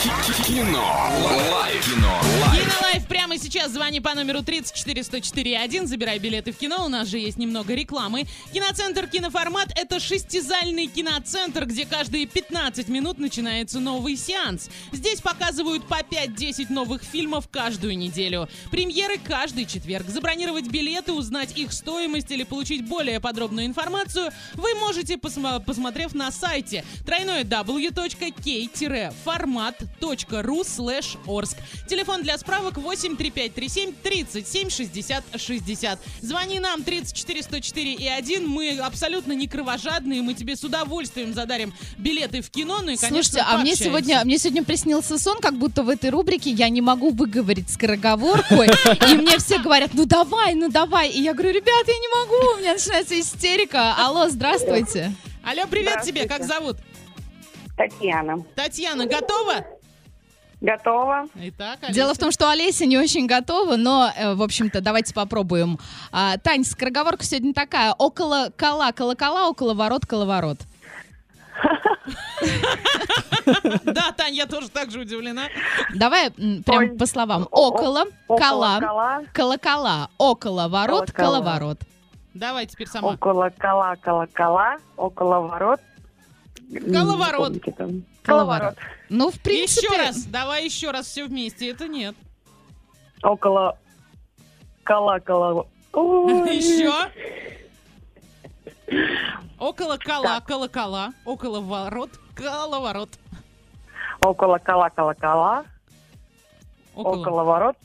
Кино. Лайф. Кино. Лайф. Кинолайф прямо сейчас. Звони по номеру 34 104 1. Забирай билеты в кино. У нас же есть немного рекламы. Киноцентр «Киноформат» — это шестизальный киноцентр, где каждые 15 минут начинается новый сеанс. Здесь показывают по 5-10 новых фильмов каждую неделю. Премьеры каждый четверг. Забронировать билеты, узнать их стоимость или получить более подробную информацию вы можете, посмотрев на сайте тройное w.k-format.ru slash Орск. Телефон для справок 8 3537 37 60 60. Звони нам 34 104 и 1. Мы абсолютно не кровожадные. Мы тебе с удовольствием задарим билеты в кино. Ну и, конечно, Слушайте, а мне пообщаемся. сегодня, мне сегодня приснился сон, как будто в этой рубрике я не могу выговорить скороговорку, и мне все говорят, ну давай, ну давай, и я говорю, ребят, я не могу, у меня начинается истерика. Алло, здравствуйте. Алло, привет тебе, как зовут? Татьяна. Татьяна, готова? Готова? Итак, Дело в том, что Олеся не очень готова, но, э, в общем-то, давайте попробуем. А, Тань, скороговорка сегодня такая, около кола, колокола, около ворот, коловорот. Да, Тань, я тоже так же удивлена. Давай прям по словам. Около, кола, кола, колокола, около ворот, коловорот. Давай теперь сама. около кола, колокола, около ворот. Коловорот. не помните там. Коловорот. Ну, в принципе... Еще раз, давай еще раз все вместе. Это нет. Около кола, кола. Ой. Еще. Около кола, колокола, около ворот, коловорот. Около кола, колокола, Около. около ворот.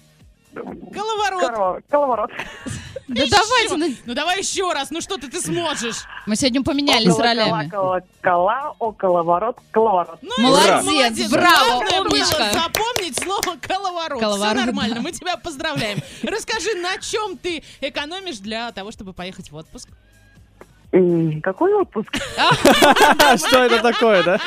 Коловорот. Коловорот. Да Еще. давайте, ну, Ну давай еще раз, ну что ты, ты сможешь. мы сегодня поменялись Около ролями. кола, колокола, около ворот, коловорот. Ну, Молодец, молодец. браво, Главное было умничка. запомнить слово коловорот. Коловорот, Все нормально, да. мы тебя поздравляем. Расскажи, на чем ты экономишь для того, чтобы поехать в отпуск? Какой отпуск? Что это такое, да?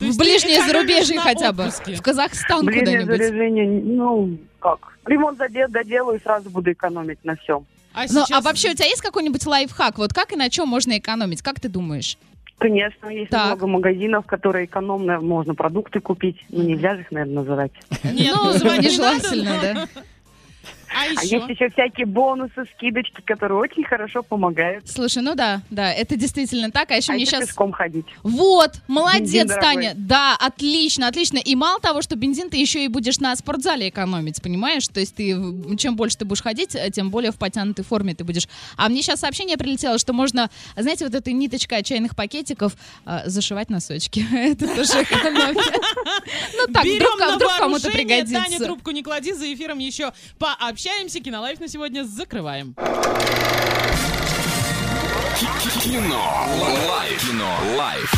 В ближнее зарубежье хотя бы. В Казахстан Ближнее куда-нибудь. заряжение, ну, как? Ремонт задел, доделаю и сразу буду экономить на всем. А Ну, а вообще у тебя есть какой-нибудь лайфхак? Вот как и на чем можно экономить? Как ты думаешь? Конечно, есть Так. много магазинов, которые экономно можно продукты купить. Ну, нельзя же их, наверное, называть. Нет, ну, называть не нежелательно, да. А А еще? есть еще всякие бонусы, скидочки, которые очень хорошо помогают. Слушай, ну да, да, это действительно так. А еще А мне еще сейчас... пешком ходить. Вот, молодец, Бензин дорогой. Таня. Да, отлично, отлично. И мало того, что бензин, ты еще и будешь на спортзале экономить, понимаешь? То есть ты, чем больше ты будешь ходить, э, тем более в подтянутой форме ты будешь. А мне сейчас сообщение прилетело, что можно, знаете, вот этой ниточкой от чайных пакетиков э, зашивать носочки. Это тоже экономия. Так, Берем вдруг на вдруг кому-то вооружение. Таня, пригодится. трубку не клади, за эфиром еще пообщаемся. Кинолайф на сегодня закрываем. Кино. Лайф. Кино. Лайф.